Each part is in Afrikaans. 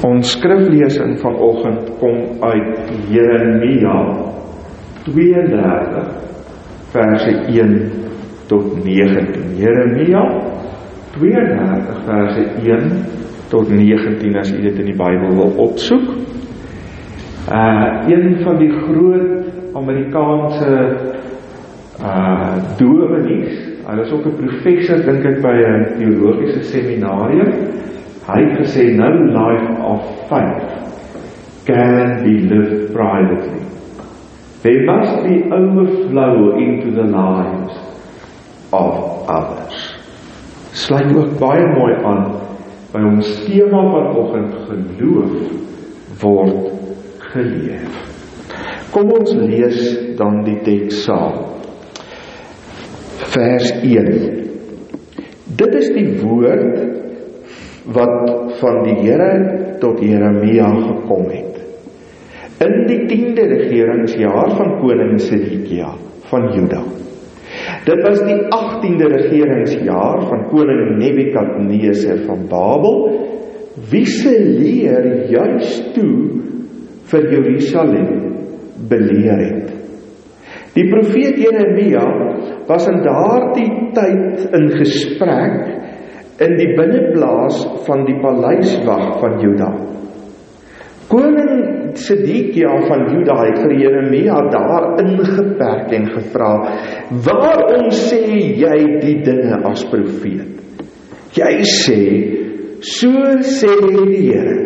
Ons skriflesing vanoggend kom uit Jeremia 32 verse 1 tot 19. Jeremia 32 verse 1 tot 19 as u dit in die Bybel wil opsoek. Uh een van die groot Amerikaanse uh dominees, hy was ook 'n professor dink ek by 'n teologiese seminarium Hy het gesê no life of faith can be lived privately. There must be overflow into the lives of others. Sluit ook baie mooi aan by ons tema vanoggend geloof word geleef. Kom ons lees dan die teks saam. Vers 1. Dit is die woord wat van die Here tot Jeremia gekom het. In die 10de regeringsjaar van koning Sedekia van Juda. Dit was die 18de regeringsjaar van koning Nebukadneser van Babel wie se leer juis toe vir Jerusalem beleer het. Die profeet Jeremia was in daardie tyd in gesprek in die binneplaas van die paleiswag van Juda. Koning Sedekia van Juda het vir Jeremia daar ingeperk en gevra: "Waarom sê jy die dinge as profeet? Jy sê: So sê die Here: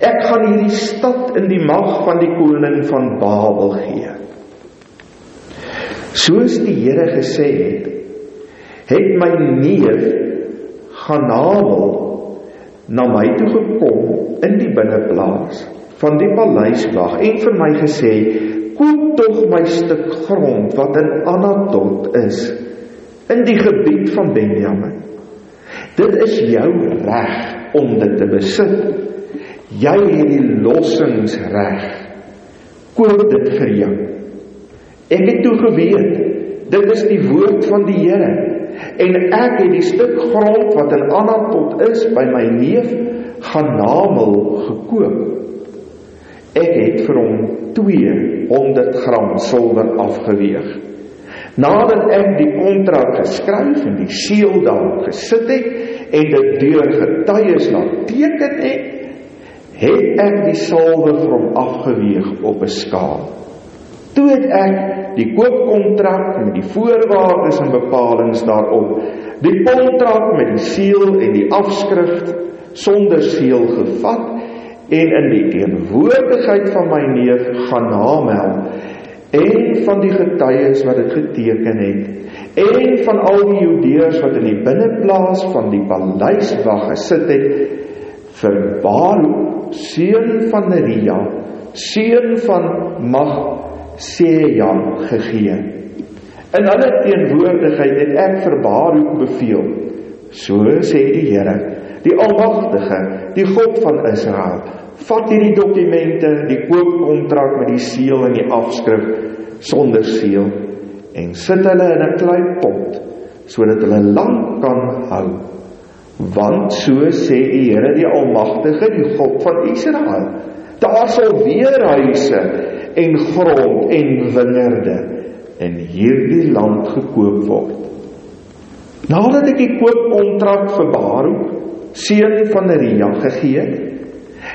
Ek gaan hierdie stad in die mag van die koning van Babel gee." Soos die Here gesê het, het my neef gaan Nabal na my toe gekom in die binneplaas van die paleiswag en vir my gesê koop tog my stuk grond wat in Anatot is in die gebied van Benjamin. Dit is jou reg om dit te besit. Jy het die lossingsreg. Koop dit vir jou. Ek het toe geweet dit is die woord van die Here en ek het die stuk grond wat in Anatot is by my neef Ganamel gekoop. Ek het vir hom 200 gram silwer afgeweeg. Nadat ek die kontrak geskryf en die seël daar gesit het en dit deur getuies laat teken het, het ek die silwer hom afgeweeg op 'n skaal. Toe het ek die koopkontrak met die voorwaardes en bepalinge daarop, die kontrak met die seël en die afskrif sonder seël gevat en in die teenwoordigheid van my neef gaan namel en van die getuies wat dit geteken het en van al die Judeërs wat in die binneplaas van die paleis wag gesit het vir Baruk seun van Neria seun van Mag sê Jan gegee. In hulle teenwoordigheid het ek vir Baruk beveel. So sê die Here, die Almagtige, die God van Israel, vat hierdie dokumente, die koopkontrak met die seël en die afskrif sonder seël en sit hulle in 'n klein pot sodat hulle lank kan hou. Want so sê die Here die Almagtige, die God van Israel, daar sal weer huise en grond en wingerde in hierdie land gekoop word. Nadat ek die koopkontrak vir Baruk, seun van Neria gegee het,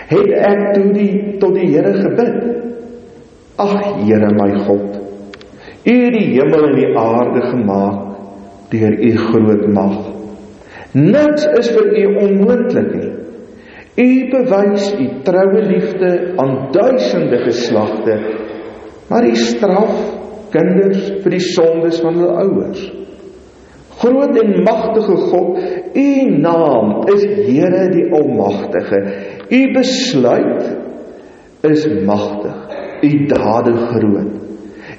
het ek toe die tot die Here gebid. Ag Here my God, U het die hemel en die aarde gemaak deur U groot mag. Niks is vir U onmoontlik nie. U bewys u troue liefde aan duisende geslagte, maar u straf kinders vir die sondes van hulle ouers. Groot en magtige God, u naam is Here die Almagtige. U besluit is magtig. U dade groot.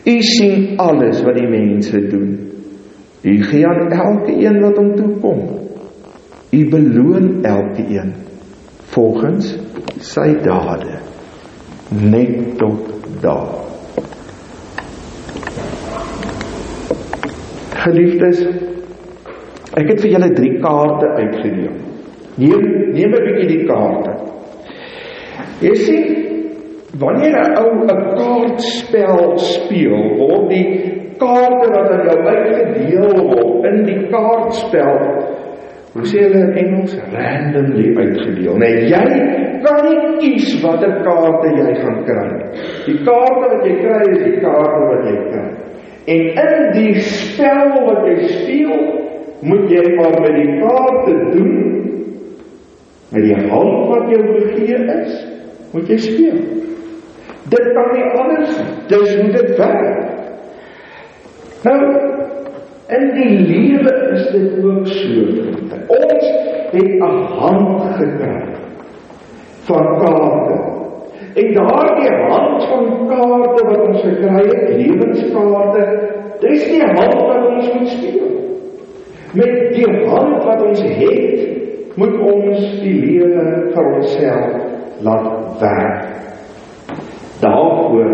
U sien alles wat die mense doen. U gee aan elkeen wat hom toekom. U beloon elkeen volgens sy dade net tot daar. Geliefdes, ek het vir julle 3 kaarte uitgedeel. Neem neem 'n bietjie die kaarte. Jy sien, wanneer 'n ou 'n kaartspel speel, word die kaarte wat aan jou uitgedeel word in die kaartspel hoe sê hulle in Engels randomly uitgedeel. Nee, jy kan nie kies watter kaarte jy gaan kry. Die kaarte wat jy kry is die kaarte wat jy kry. En in die spel wat jy speel, moet jy maar met die kaarte doen met die hand wat jou gegee is, moet jy speel. Dit kan nie anders nie. Dis hoe dit werk. Nou in die lewe is dit ook so. Ons het 'n hand gekry van kaarte. En daardie hand van kaarte wat ons gekry het, lewenskaarte, dis die hand wat ons moet speel. Met die hand wat ons het, moet ons die lewe vir onsself laat werk. Daarvoor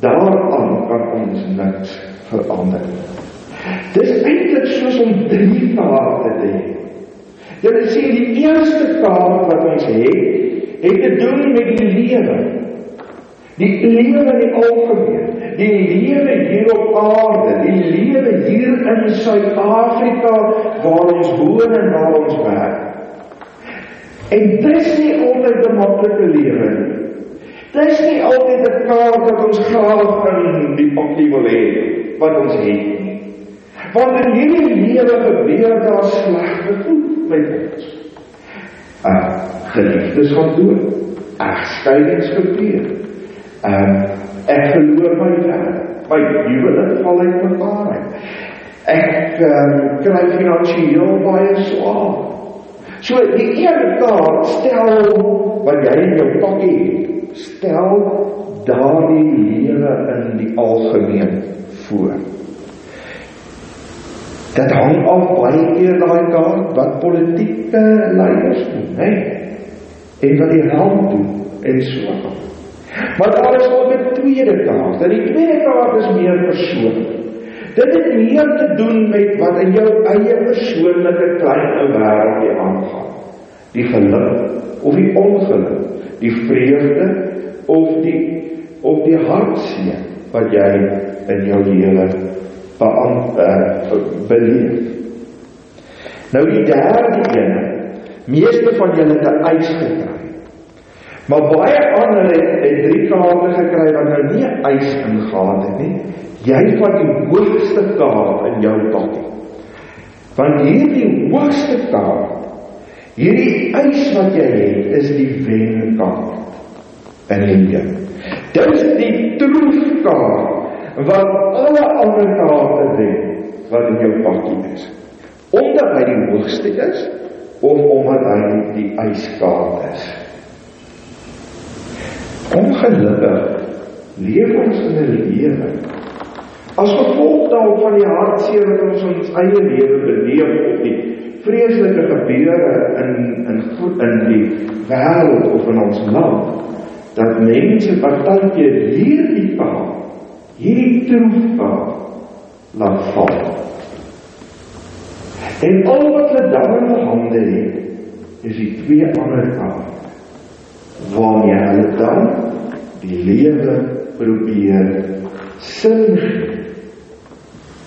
daaraan kan ons niks verander. Dis eintlik soos om drie kaarte te hê. Dit is sê die eerste kaart wat ons het, het te doen met die lewe. Die lewe in die algemeen, die lewe hier op aarde, die lewe hier in Suid-Afrika waar ons woon en waar ons werk. En dis nie altyd 'n maklike lewe nie. Dis nie altyd 'n kaart wat ons graag in die pakkie wil hê wat ons het nie. Want in hierdie lewe gebeur daar slegte goed met ons. Uh, geliefdes gaan dood. Egskeidings gebeur. Ehm uh, ek verloor my werk. My huwelik val uit mekaar. Ek um, kry finansiëel baie swaar. So die een kaart stel wat jy in jou pakkie het, stel daardie lewe in die algemeen voor. Dit hang af baie keer daai kaart wat politieke leiers doen, hè? En wat die help doen en so aan. Maar daar is ook 'n tweede kaart. En die tweede kaart is meer persoonlik. Dit het meer te doen met wat in jou eie persoonlike klein ou wêreldjie aangaan. Die geluk of die ongeluk, die vreugde of die of die hartseer wat jy in jou lewe beleef. Nou die derde een, meeste van julle het 'n eis gekry. Maar baie ander het, het drie kaarte gekry wat nou nie eis ingegaan het nie. Jy van die hoogste kaart in jou pakkie. Want hierdie hoogste kaart, hierdie eis wat jy het, is die wenkaart in die lewe. Dit is die troefkaart wat alle ander kaarte wen wat in jou pakkie is. Omdat hy die hoogste is of omdat hy die eiskaart is. Ongelukkig leef ons in 'n lewe as gevolg daarvan die hartseer wat ons ons eie lewe beleef of die vreeslike gebeure in in in die wêreld of in ons land dat mense partykeer hierdie paal hierdie troefpaal laat val. En al wat hulle dan in hulle hande het is die twee ander kante waarmee hulle dan die lewe probeer sin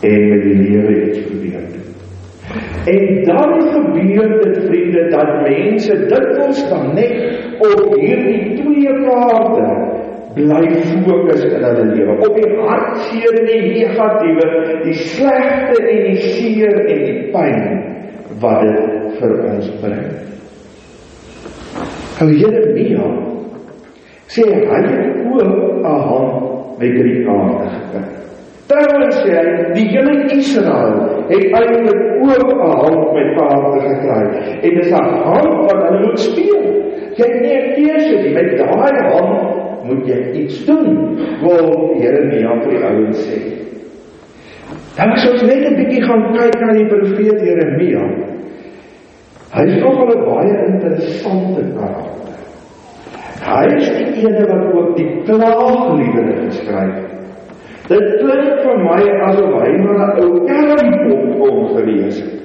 en met die lewe iets probeer doen. En dan gebeur dit vriende dat mense dikwels dan net op hierdie twee kaarte bly fokus in hulle lewe. Op die hartseer en die negatiewe, die slegte en die seer en die pyn wat dit vir ons bring. Nou Jeremia sê hy het ook 'n hand met drie kaarte gekry. Trouwens sê hy die hele Israel het eintlik ook 'n hand met kaarte gekry. En dis 'n hand wat hulle moet speel. Jy het nie 'n keuse nie. Met daai hand moet jy iets doen. Wil Jeremia vir die ouens sê. Dan as ons net 'n bietjie gaan kyk na die profeet Jeremia, Hy is nogal 'n baie interessante karakter. Hy is die ene wat ook die klaagliedere geskryf het. Dit klink vir my asof hy maar 'n ou kermpop kon gelees het.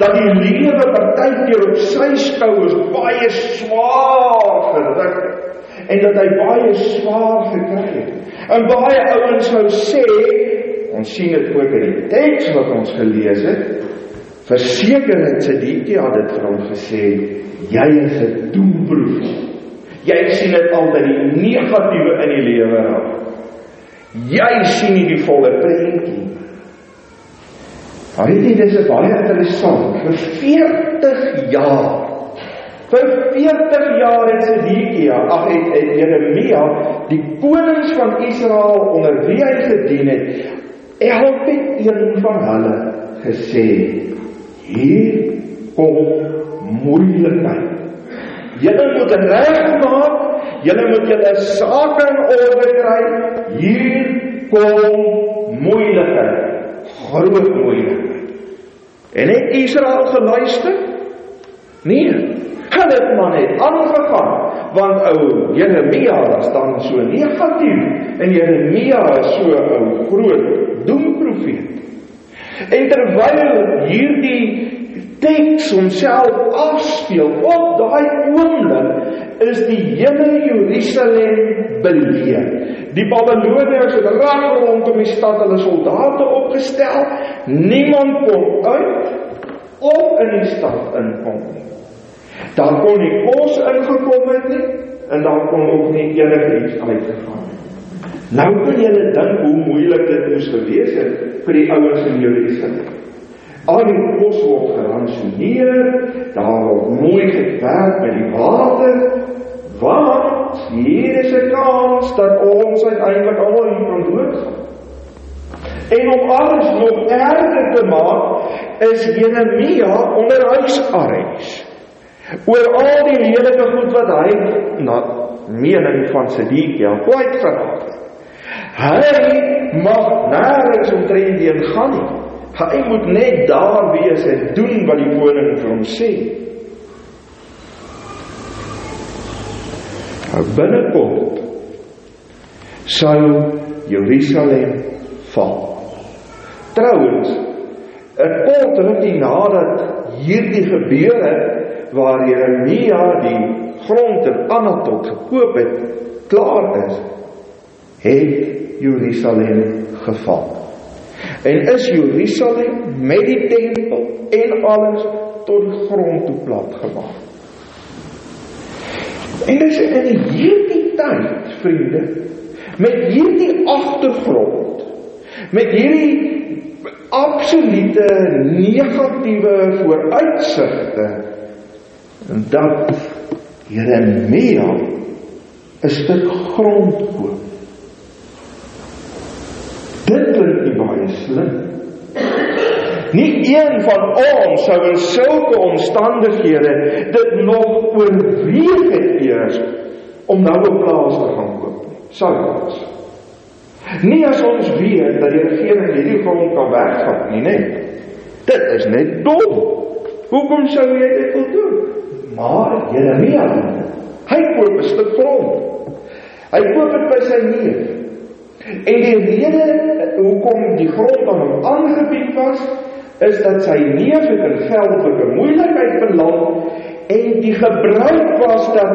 Dat die lewe partykeer op sy skouers baie swaar gedruk het en dat hy baie swaar gekry het. En baie ouens sou sê, ons sien dit ook in die teks wat ons gelees het, verseker het Sidikia dit vir hom gesê, jy is 'n doemproef. Jy sien dit altyd die negatiewe in die lewe raak. Jy sien nie die volle prentjie Maar weet jy dis baie interessant. Vir 40 jaar vir 40 jaar het Sedekia, ag het, het Jeremia, die konings van Israel onder wie hy gedien het, elke een van hulle gesê: "Hier kom moeilikheid. Julle moet regmaak, julle moet julle sake in orde kry. Hier kom moeilikheid." groot moeilikheid. En het Israel geluister? Nee. Hulle het maar net aangegaan want ou Jeremia was dan so negatief en Jeremia is so 'n groot doemprofeet. En terwyl hierdie teks homself afspeel op daai oomblik is die hele Jerusalem beleer. Die Babiloniërs het reg rondom die stad hulle soldate opgestel. Niemand kon uit of in die stad inkom nie. Daar kon nie kos ingekom het nie en daar kon ook nie enigiets uitgegaan nie. Nou kan jy dink hoe moeilik dit moes gewees het vir die ouens in Jerusalem. Al die kos word geransoneer, daar word mooi gewerk met die water, Want hier is 'n kans dat ons uiteindelik almal hier kan doodgaan. En om alles nog erger te maak, is Jeremia onder huisarrest. Oor al die lelike goed wat hy na mening van Sedekia kwyt geraak het. Hy mag nêrens omtrent heen gaan nie. Hy moet net daar wees en doen wat die koning vir hom sê. Nou binnekort sal Jerusalem val. Trouwens, 'n kort rukkie nadat hierdie gebeure waar Jeremia die grond in Anatot gekoop het, klaar is, het Jerusalem geval. En is Jerusalem met die tempel en alles tot grond toe plat gemaak. En dis in hierdie tyd, vriende, met hierdie agtergrond, met hierdie absolute negatiewe vooruitsigte dat Jeremia 'n stuk grond koop. Dit klink nie slim nie. Een van ons sou in sulke omstandighede dit nog oorweeg het eers om nou 'n plaas te gaan koop nie. Sou ons. Nie as ons weet dat die regering hierdie grond kan wegvat nie, nee. Dit is net dom. Hoekom sou jy dit wil doen? Maar Jeremia, hy koop 'n stuk grond. Hy koop dit by sy neef. En die rede hoekom die grond aan hom aangebied was, is dat sy neef het in geldelike moeilikheid beland en die gebruik was dat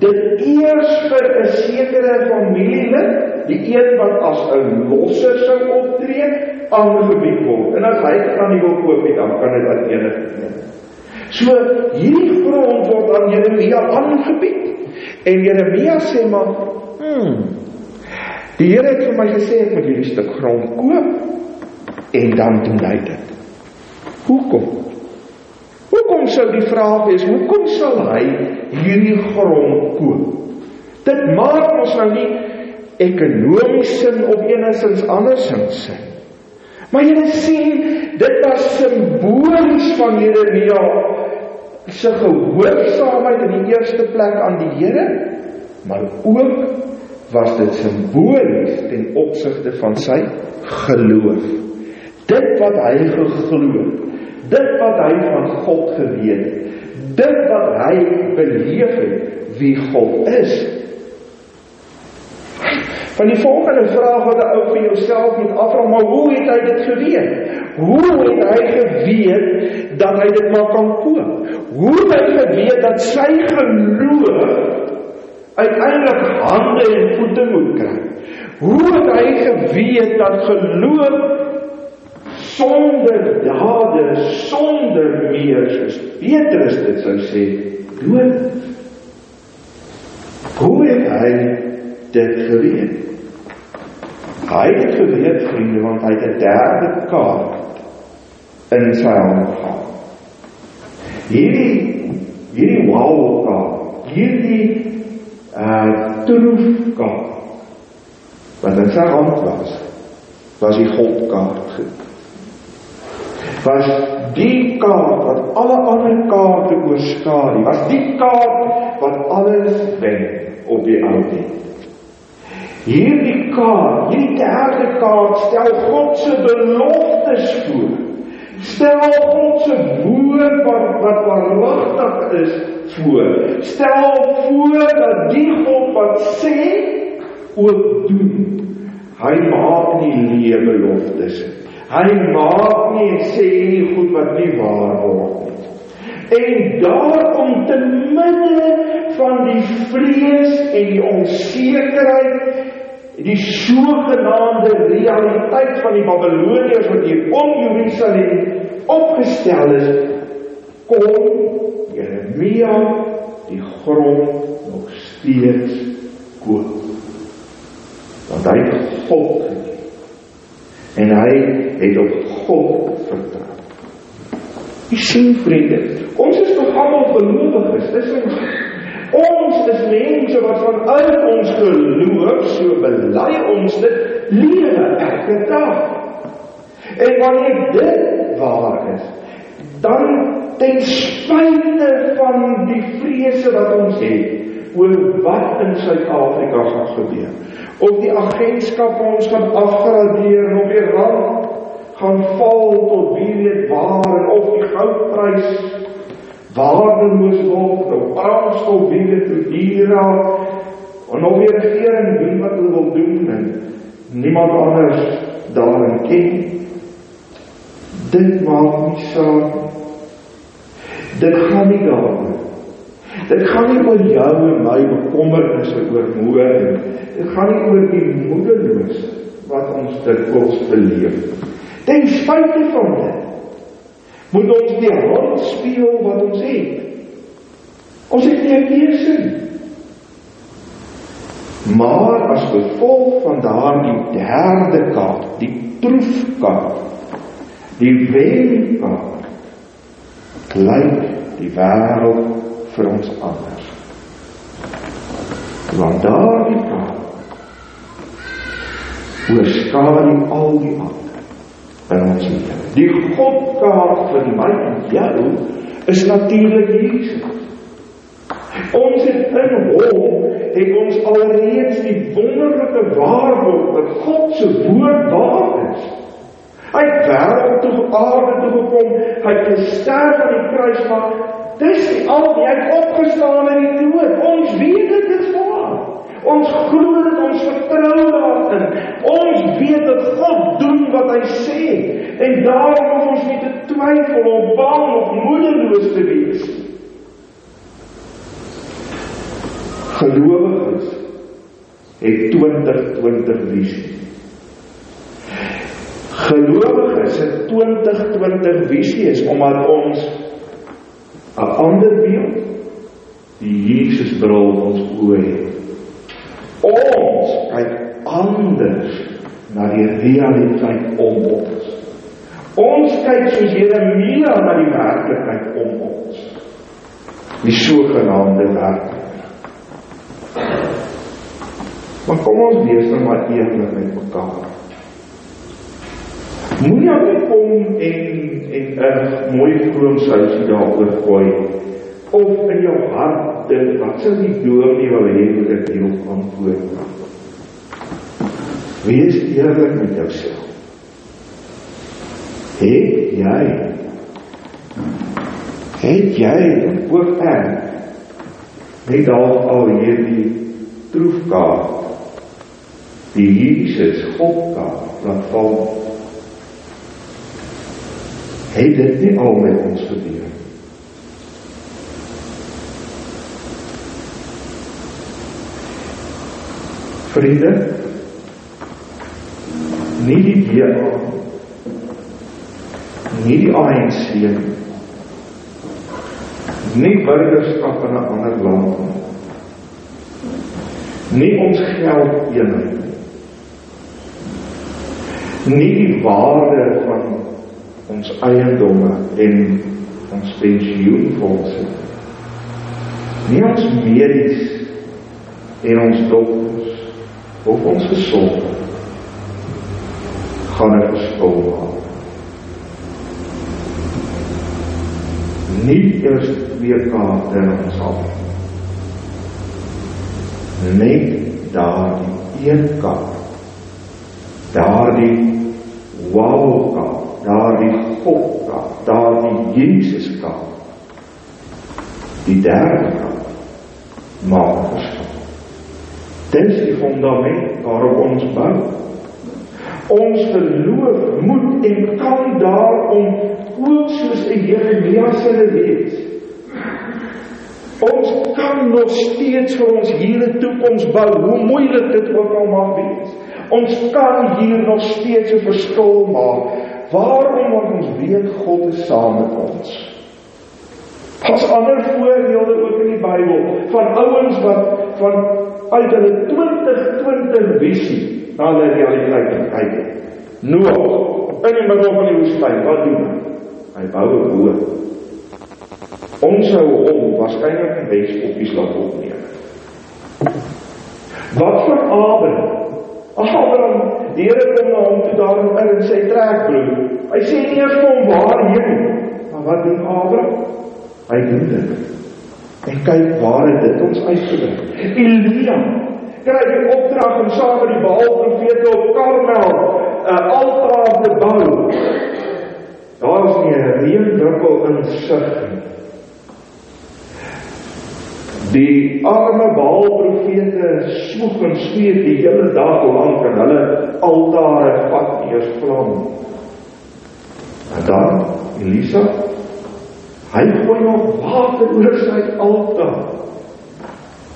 dit eers vir 'n sekere familielid, die een wat as 'n losser sou optree, aangebied word. En as hy kan nie wil koop dan kan dit aan enige een. So hierdie grond word aan Jeremia aangebied. En Jeremia sê maar, "Hm. Die Here het vir my gesê ek moet hierdie stuk grond koop." en dan doen hy dit. Hoekom? Hoekom sou die vraag wees, hoekom sal hy hierdie grond koop? Dit maak ons nou nie ekonomies sin of enigsins andersins sin. Maar jy sien, dit was simbolies van Jeremia se gehoorsaamheid in die eerste plek aan die Here, maar ook was dit simbolies ten opsigte van sy geloof. Dit wat hy geglo het, dit wat hy van God geweet het, dit wat hy beleef het wie God is. Van die volgende vraag wat 'n ou vir jouself moet afvra, maar hoe het hy dit geweet? Hoe het hy geweet dat hy dit maar kan koop? Hoe het hy geweet dat sy geloof uiteindelik hande en voete moet kry? Hoe het hy geweet dat geloof sonder dade, sonder meer soos Petrus dit sou sê, dood? Hoe het hy dit geweet? Hy het geweet vriende want hy het 'n derde kaart in sy hand gehad. Hierdie hierdie wildkaart, hierdie troefkaart wat in sy hand was, was die godkaart. Was die kaart wat alle ander kaarte oorskry, was die kaart wat alles wen op die ou end. Hierdie kaart, hierdie derde kaart stel God se beloftes voor. Stel God se woord wat wat waaragtig is voor. Stel voor dat die God wat sê ook doen. Hy maak nie leë beloftes nie. Hy maak nie en sê nie goed wat nie waar word nie. En daarom te midde van die vrees en die onsekerheid die sogenaamde realiteit van die Babiloniërs wat hier om Jerusalem opgestel is, kom Jeremia die grond nog steeds koop. Want hy het God en hy het op God vertrou. Jy sien vriende, ons is nog almal gelowiges. Dis Ons is mense wat vanuit ons geloof so bely ons dit lewe elke dag. En wanneer dit waar is, dan ten spyte van die vrese wat ons het oor wat in Suid-Afrika gaan gebeur, of die agentskap ons gaan afgradeer of die rand gaan val tot wie weet waar of die goudprys waardeloos word, of brandstof weer te raak, en nog weer regering doen wat hulle wil doen en niemand anders daarin ken. Dit maak nie saak. Dit gaan nie daaroor. Dit gaan nie oor jou en my bekommernisse oor moe en dit gaan nie oor die moedeloos wat ons dit kos beleef. Ten spyte van dit moet ons die hand speel wat ons het. Ons het nie 'n keuse nie. Maar as gevolg van daardie derde kaart, die proefkaart, die wenkaart, lyk die wêreld vir ons anders. Want daardie kaart oorskry al die ander in ons lewe. Die Godkaart vir my en jou is natuurlik Jesus. Ons het in hom het ons alreeds die wonderlike waarheid dat God se woord waar is. Hy het wêreld toe aarde toe gekom, hy het gesterf aan die kruis maar dis al hy het opgestaan uit die dood. Ons weet dit is waar. Ons glo dit, ons vertrou daarin. Ons weet dat God doen wat hy sê en daarom hoef ons nie te twyfel of bang of moedeloos te wees. Gelowiges het 2020 visie. Gelowiges het 2020 visie is omdat ons 'n ander beeld die Jesus bril ons oë het. Ons kyk anders na die realiteit om ons. Ons kyk soos Jeremia na die werklikheid om ons. Die sogenaamde werklikheid. Maar kom ons wees nou maar eerlik met mekaar. Moenie net kom en en 'n mooi vroom sousie daaroor gooi of in jou hart dink wat sou die dominee wil hê moet ek hierop antwoord. Wees eerlik met jouself. Het jy het jy ook ek net dalk al hierdie troefkaart die Jesus Godkaart laat val het dit nie al met ons gebeur. Vriende, nie die DA, nie die ANC nie, burgerskap in 'n ander land nie, ons geld eenheid nie die waarde van ons eiendomme en ons pensioenfondse nie ons medies en ons dokters of ons gesondheid gaan 'n verskil maak nie eers twee kaarte in ons hand net daardie een kaart daardie wow kaart daardie God kaart, daardie Jesus kaart. Die derde kaart maak verskil. Dit is die fundament waarop ons bou. Ons geloof moet en kan daarom ook soos 'n Jeremia se lees. Ons kan nog steeds vir ons hier 'n toekoms bou, hoe moeilik dit ook al mag wees. Ons kan hier nog steeds 'n verskil maak. Waarom want ons weet God is saam met ons. Pas ander voorbeelde ook in die Bybel van ouens wat van uit hulle 2020 visie na hulle realiteit kyk. Noag in die middel van die woestyn, wat doen hy? Hy bou 'n boot. Ons sou hom waarskynlik in Wes-Oppies laat opneem. Wat van Abraham? Abraham, die Here kom na hom toe daar in sy trekbroek. Hy sê nie eers vir hom waarheen nie. Maar wat doen Abraham? Hy doen dit. En kyk waar het dit ons uitgebring. Elia kry die opdrag om saam met die Baal profete op Karmel 'n altaar te bou. Daar is nie 'n reendruppel in sig nie. Die arme Baal profete smoeg en sweet die hele dag lank en hulle altare vat eers vlam. En dan Elisa hy gooi nog water oor sy altaar.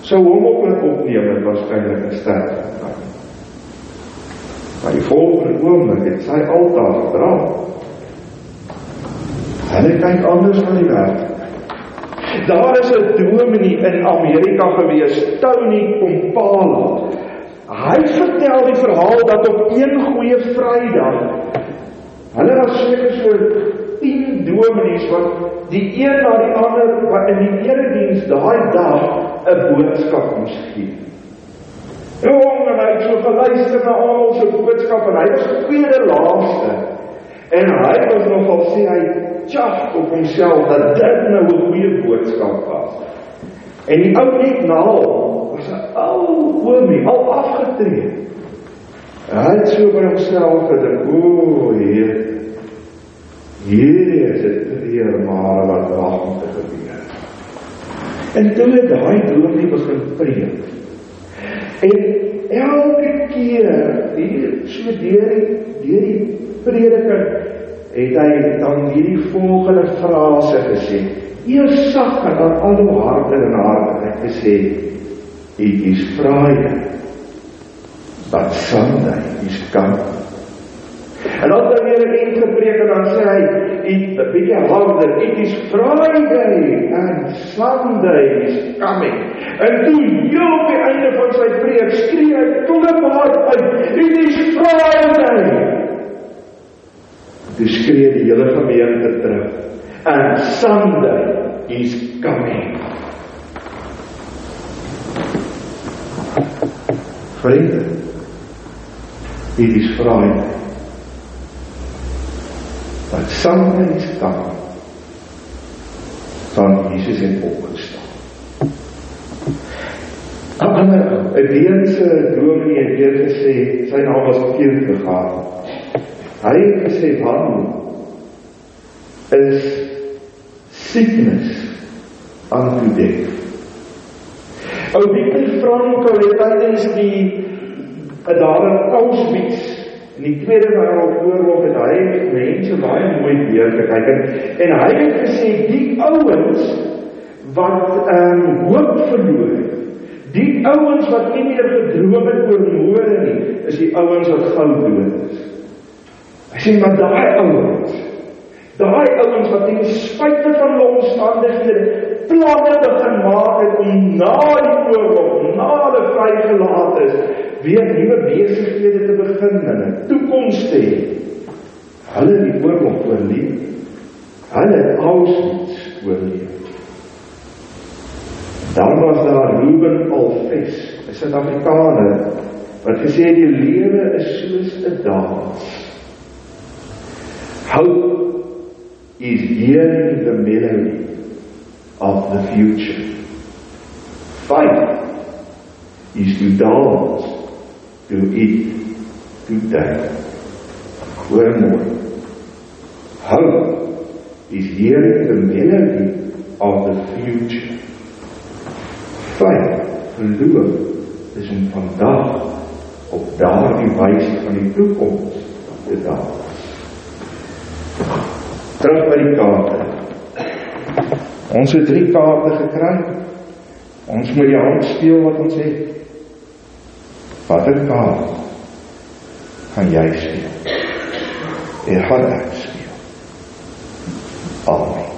Sou hom ook net opneem en waarskynlik gesterf het. Maar die volgende oomblik het sy altaar gebrand. Hulle kyk anders na die wêreld. Daar is 'n dominee in Amerika gewees, Tony Kompala. Hy vertel die verhaal dat op een goeie Vrydag hulle was seker so 10 dominees wat die een na die ander wat in die erediens daai dag 'n boodskap moes gee. Jong, en hy het so geluister na almal se boodskap en hy was die tweede laaste. En hy was nogal sê hy tjaf op homself dat dit nou 'n goeie boodskap was. En die ou net na hom was 'n ou oomie al afgetree. Hy het so by homself gedink, o, Heer. Hier is dit weer maar wat wag om te gebeur. En toe het daai dominee begin preek. En elke keer hier so deur deur die prediker het hy dan hierdie volgende frase gesê. Eers sag en dan al hoe harder en harder het gesê it is Friday but Sunday is coming. En dan dan weer 'n enige preek en dan sê hy, "It 'n bietjie harder, it is Friday and Sunday is coming." En toe heel op die einde van sy preek skree hy kliphard uit, "It is Friday." Toe skree die hele gemeente terug, "And Sunday is coming." Vriende, it is Friday wat soms kan van Jesus het opgestaan. 'n Ander 'n Deense dominee het weer gesê, sy naam was Kierk gegaan. Hy het gesê van is sickness unto death. Ou Viktor Frankl het tydens die daar in Auschwitz In die Tweede Wêreldoorlog het hy mense baie mooi weer gekyk en, en hy het gesê die ouens wat ehm um, hoop verloor het. Die ouens wat nie meer gedroom het oor môre nie, is die ouens wat gou dood is. Hy sê maar daai ouens, daai ouens wat ten spyte van hulle omstandighede planne begin maak het om na die oorlog, na hulle vrygelaat is, weer nuwe besighede te begin en 'n toekoms te hê. Hulle het die oorlog oorleef. Hulle het Auschwitz oorleef. Dan was daar Ruben Alves, 'n Suid-Afrikaner wat gesê het die lewe is soos 'n dans. Hope is here in the melody of the future. Faith is to dance to eat today. Hoor mooi. Hope is hearing the melody of the future. Faith, geloof, is om vandag op daardie wyse van die toekoms te dans. Terug by die kaarte. Ons het drie kaarte gekry. Ons moet die hand speel wat ons het. Watter kaart gaan jy speel? En gaan ek speel? Amen.